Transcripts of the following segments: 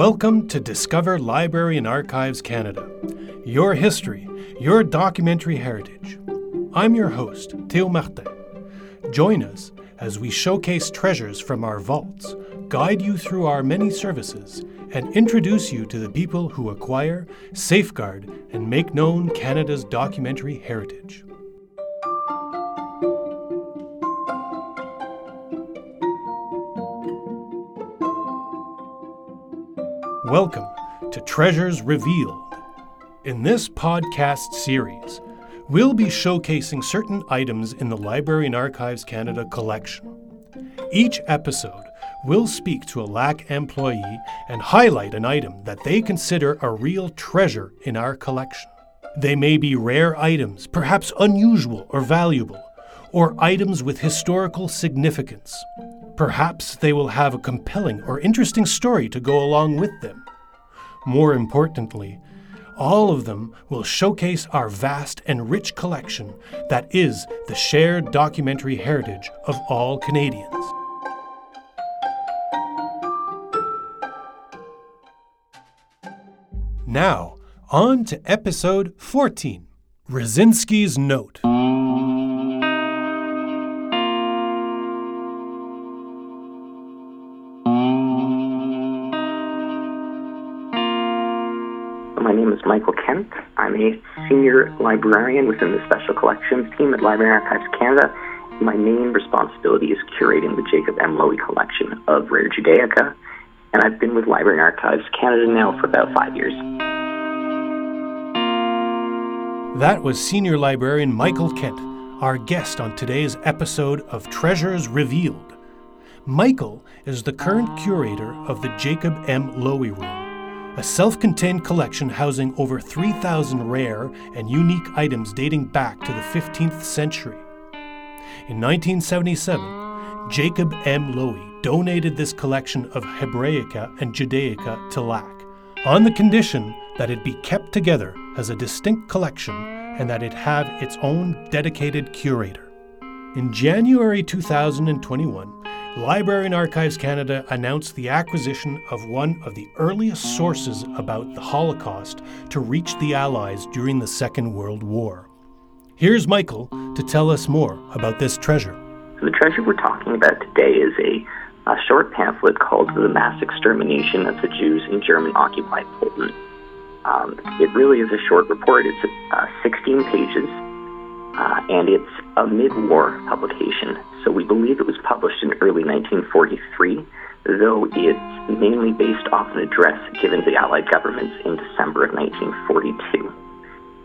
Welcome to Discover Library and Archives Canada, your history, your documentary heritage. I'm your host, Theo Martin. Join us as we showcase treasures from our vaults, guide you through our many services, and introduce you to the people who acquire, safeguard, and make known Canada's documentary heritage. Welcome to Treasures Revealed. In this podcast series, we'll be showcasing certain items in the Library and Archives Canada collection. Each episode will speak to a LAC employee and highlight an item that they consider a real treasure in our collection. They may be rare items, perhaps unusual or valuable, or items with historical significance. Perhaps they will have a compelling or interesting story to go along with them. More importantly, all of them will showcase our vast and rich collection that is the shared documentary heritage of all Canadians. Now, on to episode 14 Raczyński's Note. A senior librarian within the Special Collections team at Library Archives Canada. My main responsibility is curating the Jacob M. Lowy collection of rare Judaica, and I've been with Library Archives Canada now for about five years. That was Senior Librarian Michael Kent, our guest on today's episode of Treasures Revealed. Michael is the current curator of the Jacob M. Lowy Room, a self contained collection housing over 3,000 rare and unique items dating back to the 15th century. In 1977, Jacob M. Lowy donated this collection of Hebraica and Judaica to LAC on the condition that it be kept together as a distinct collection and that it have its own dedicated curator. In January 2021, Library and Archives Canada announced the acquisition of one of the earliest sources about the Holocaust to reach the Allies during the Second World War. Here's Michael to tell us more about this treasure. So the treasure we're talking about today is a, a short pamphlet called The Mass Extermination of the Jews in German Occupied Poland. Um, it really is a short report. It's uh, 16 pages, uh, and it's a mid war publication. So we believe it was published in early 1943, though it's mainly based off an address given to the Allied governments in December of 1942.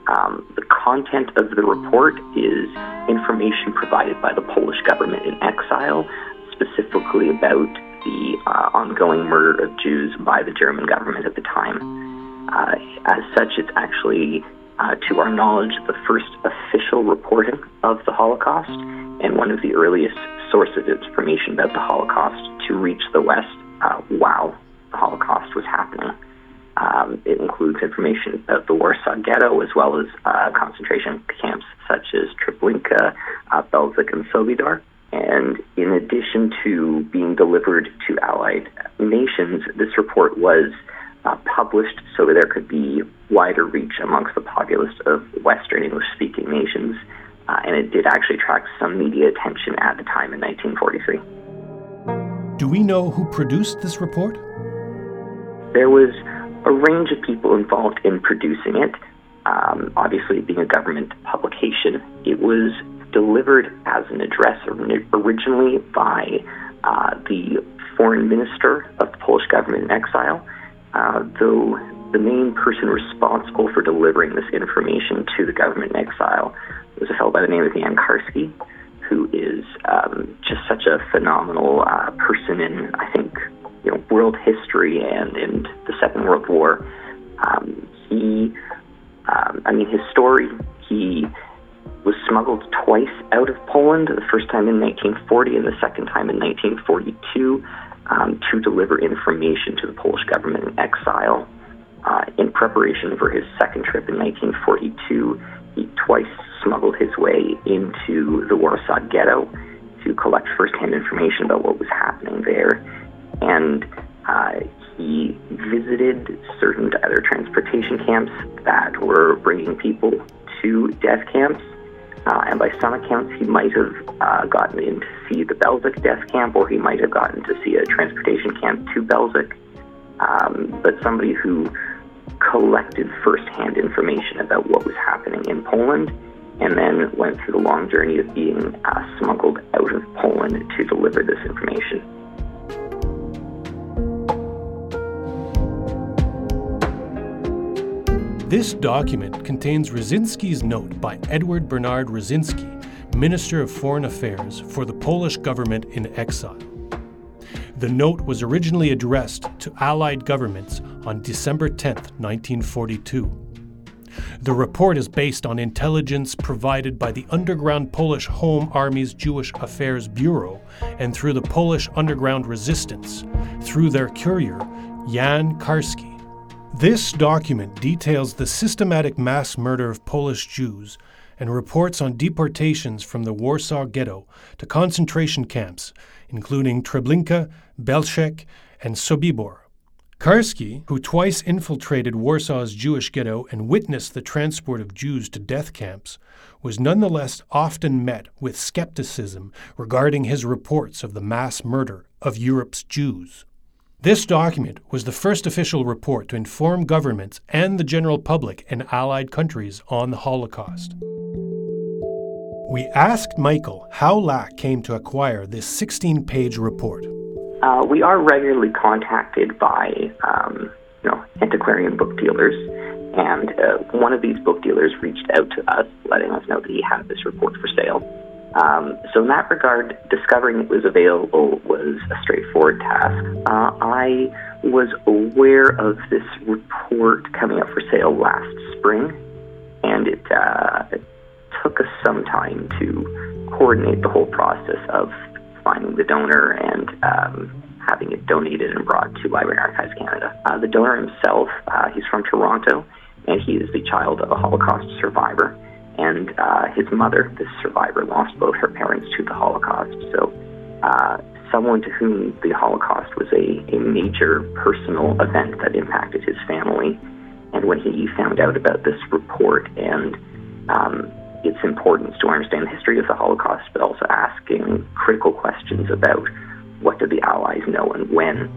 Um, the content of the report is information provided by the Polish government in exile, specifically about the uh, ongoing murder of Jews by the German government at the time. Uh, as such, it's actually, uh, to our knowledge, the first official reporting of the Holocaust and one of the earliest sources of information about the Holocaust to reach the West uh, while the Holocaust was happening. Um, it includes information about the Warsaw Ghetto as well as uh, concentration camps such as Treblinka, uh, Belzec, and Sobibor. And in addition to being delivered to Allied nations, this report was uh, published so there could be wider reach amongst the populace of Western English speaking nations. Uh, and it did actually attract some media attention at the time in 1943. Do we know who produced this report? There was a range of people involved in producing it. Um, obviously, being a government publication, it was delivered as an address originally by uh, the foreign minister of the Polish government in exile, uh, though the main person responsible for delivering this information to the government in exile was a fellow by the name of Jan Karski, who is um, just such a phenomenal uh, person in, I think, you know, world history and in the Second World War. Um, he, um, I mean, his story, he was smuggled twice out of Poland, the first time in 1940 and the second time in 1942, um, to deliver information to the Polish government preparation for his second trip in 1942, he twice smuggled his way into the Warsaw Ghetto to collect firsthand information about what was happening there. And uh, he visited certain other transportation camps that were bringing people to death camps. Uh, and by some accounts, he might have uh, gotten in to see the Belzec death camp, or he might have gotten to see a transportation camp to Belzec. Um, but somebody who collected firsthand information about what was happening in Poland and then went through the long journey of being uh, smuggled out of Poland to deliver this information. This document contains Raczyński's note by Edward Bernard Rosiński, Minister of Foreign Affairs for the Polish government in exile. The note was originally addressed to Allied governments on December 10, 1942. The report is based on intelligence provided by the underground Polish Home Army's Jewish Affairs Bureau and through the Polish underground resistance through their courier, Jan Karski. This document details the systematic mass murder of Polish Jews and reports on deportations from the Warsaw Ghetto to concentration camps, including Treblinka, Belzec, and Sobibor. Karski, who twice infiltrated Warsaw's Jewish ghetto and witnessed the transport of Jews to death camps, was nonetheless often met with skepticism regarding his reports of the mass murder of Europe's Jews. This document was the first official report to inform governments and the general public in Allied countries on the Holocaust. We asked Michael how LAC came to acquire this 16 page report. Uh, we are regularly contacted by um, you know, antiquarian book dealers, and uh, one of these book dealers reached out to us, letting us know that he had this report for sale. Um, so in that regard, discovering it was available was a straightforward task. Uh, I was aware of this report coming up for sale last spring, and it, uh, it took us some time to coordinate the whole process of finding the donor and um, having it donated and brought to Library and Archives Canada. Uh, the donor himself, uh, he's from Toronto, and he is the child of a Holocaust survivor and uh, his mother, this survivor, lost both her parents to the Holocaust. So, uh, someone to whom the Holocaust was a, a major personal event that impacted his family. And when he found out about this report and um, its importance to understand the history of the Holocaust, but also asking critical questions about what did the Allies know and when,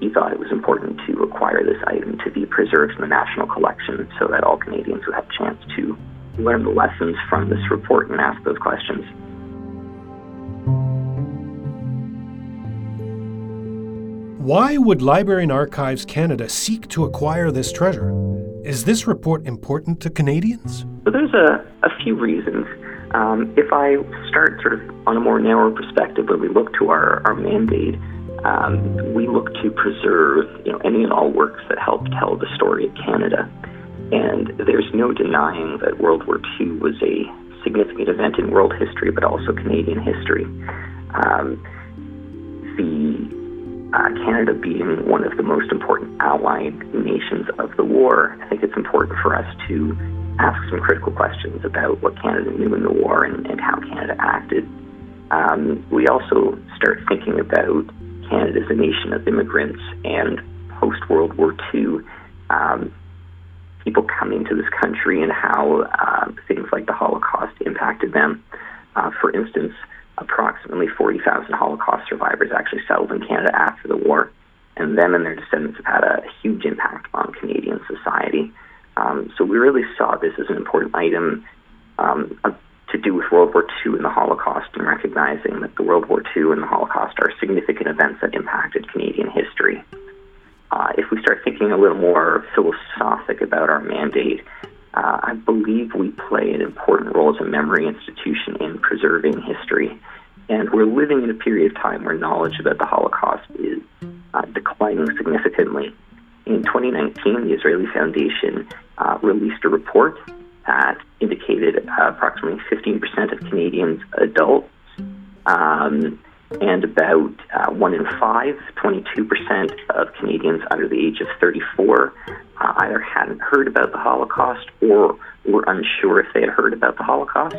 he thought it was important to acquire this item to be preserved in the national collection so that all Canadians would have a chance to learn the lessons from this report and ask those questions. Why would Library and Archives Canada seek to acquire this treasure? Is this report important to Canadians? Well, there's a, a few reasons. Um, if I start sort of on a more narrow perspective, when we look to our, our mandate, um, we look to preserve you know, any and all works that help tell the story of Canada. And there's no denying that World War II was a significant event in world history, but also Canadian history. Um, the uh, Canada being one of the most important allied nations of the war, I think it's important for us to ask some critical questions about what Canada knew in the war and, and how Canada acted. Um, we also start thinking about Canada as a nation of immigrants and post World War II. Um, people coming to this country and how uh, things like the Holocaust impacted them. Uh, for instance, approximately 40,000 Holocaust survivors actually settled in Canada after the war, and them and their descendants have had a huge impact on Canadian society. Um, so we really saw this as an important item um, to do with World War II and the Holocaust, and recognizing that the World War II and the Holocaust are significant events that impacted Canadian history. Uh, if we start thinking a little more philosophic about our mandate, uh, I believe we play an important role as a memory institution in preserving history. And we're living in a period of time where knowledge about the Holocaust is uh, declining significantly. In 2019, the Azrieli Foundation uh, released a report that indicated approximately 15% of Canadians adults um, and about uh, one in five, 22% of Canadians under the age of 34, uh, either hadn't heard about the Holocaust or were unsure if they had heard about the Holocaust.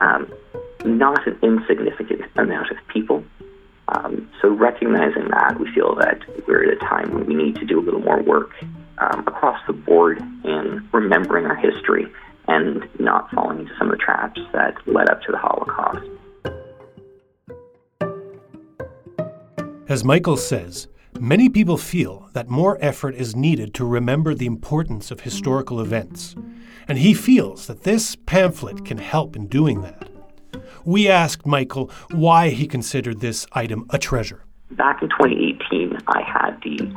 Um, not an insignificant amount of people. Um, so, recognizing that, we feel that we're at a time when we need to do a little more work um, across the board in remembering our history and not falling into some of the traps that led up to the Holocaust. As Michael says, many people feel that more effort is needed to remember the importance of historical events, and he feels that this pamphlet can help in doing that. We asked Michael why he considered this item a treasure. Back in 2018, I had the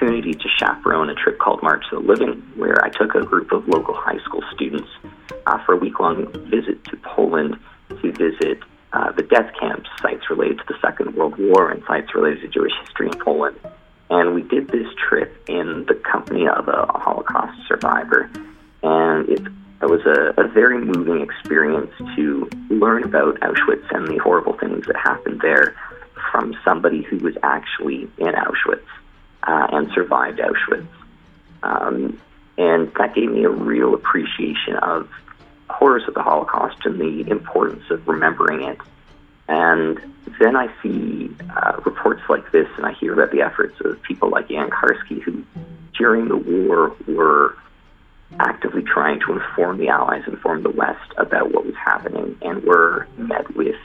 opportunity to chaperone a trip called March of the Living, where I took a group of local high school students uh, for a week long visit to Poland to visit uh, the death camps, sites related to the Second World War, and sites related to Jewish history in Poland. And we did this trip in the company of a Holocaust survivor. And it, it was a, a very moving experience to learn about Auschwitz and the horrible things that happened there from somebody who was actually in Auschwitz survived Auschwitz. Um, and that gave me a real appreciation of horrors of the Holocaust and the importance of remembering it. And then I see uh, reports like this, and I hear about the efforts of people like Jan Karski, who during the war were actively trying to inform the Allies, inform the West about what was happening, and were met with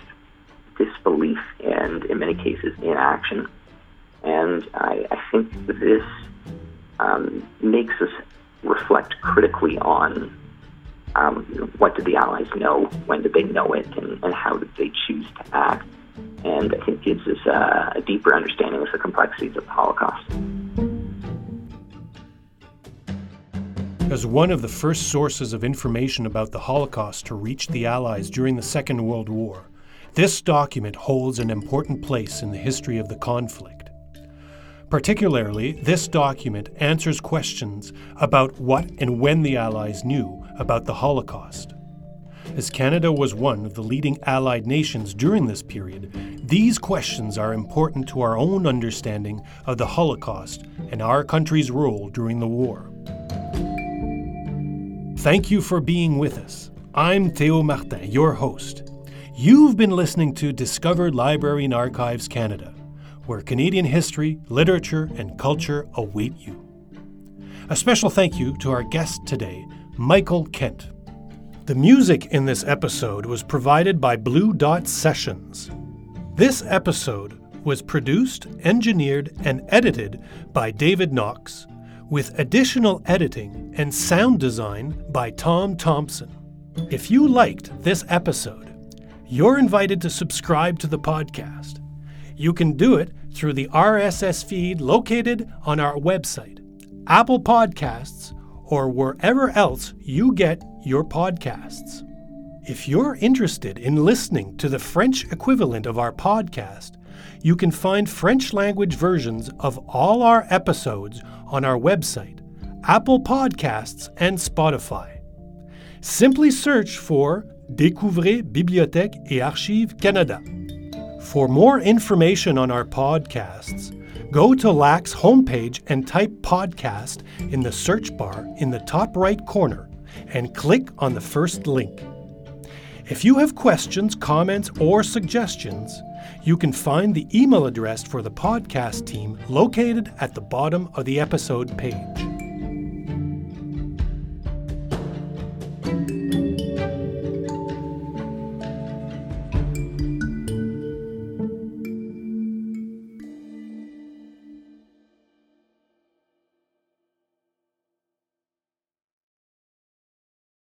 disbelief and, in many cases, inaction. And I, I think this um, makes us reflect critically on um, what did the Allies know, when did they know it, and, and how did they choose to act. And I think gives us a, a deeper understanding of the complexities of the Holocaust. As one of the first sources of information about the Holocaust to reach the Allies during the Second World War, this document holds an important place in the history of the conflict. Particularly, this document answers questions about what and when the Allies knew about the Holocaust. As Canada was one of the leading Allied nations during this period, these questions are important to our own understanding of the Holocaust and our country's role during the war. Thank you for being with us. I'm Theo Martin, your host. You've been listening to Discover Library and Archives Canada, where Canadian history, literature, and culture await you. A special thank you to our guest today, Michael Kent. The music in this episode was provided by Blue Dot Sessions. This episode was produced, engineered, and edited by David Knox, with additional editing and sound design by Tom Thompson. If you liked this episode, you're invited to subscribe to the podcast. You can do it through the RSS feed located on our website, Apple Podcasts, or wherever else you get your podcasts. If you're interested in listening to the French equivalent of our podcast, you can find French language versions of all our episodes on our website, Apple Podcasts, and Spotify. Simply search for Découvrez Bibliothèque et Archives Canada. For more information on our podcasts, go to LAC's homepage and type podcast in the search bar in the top right corner and click on the first link. If you have questions, comments, or suggestions, you can find the email address for the podcast team located at the bottom of the episode page.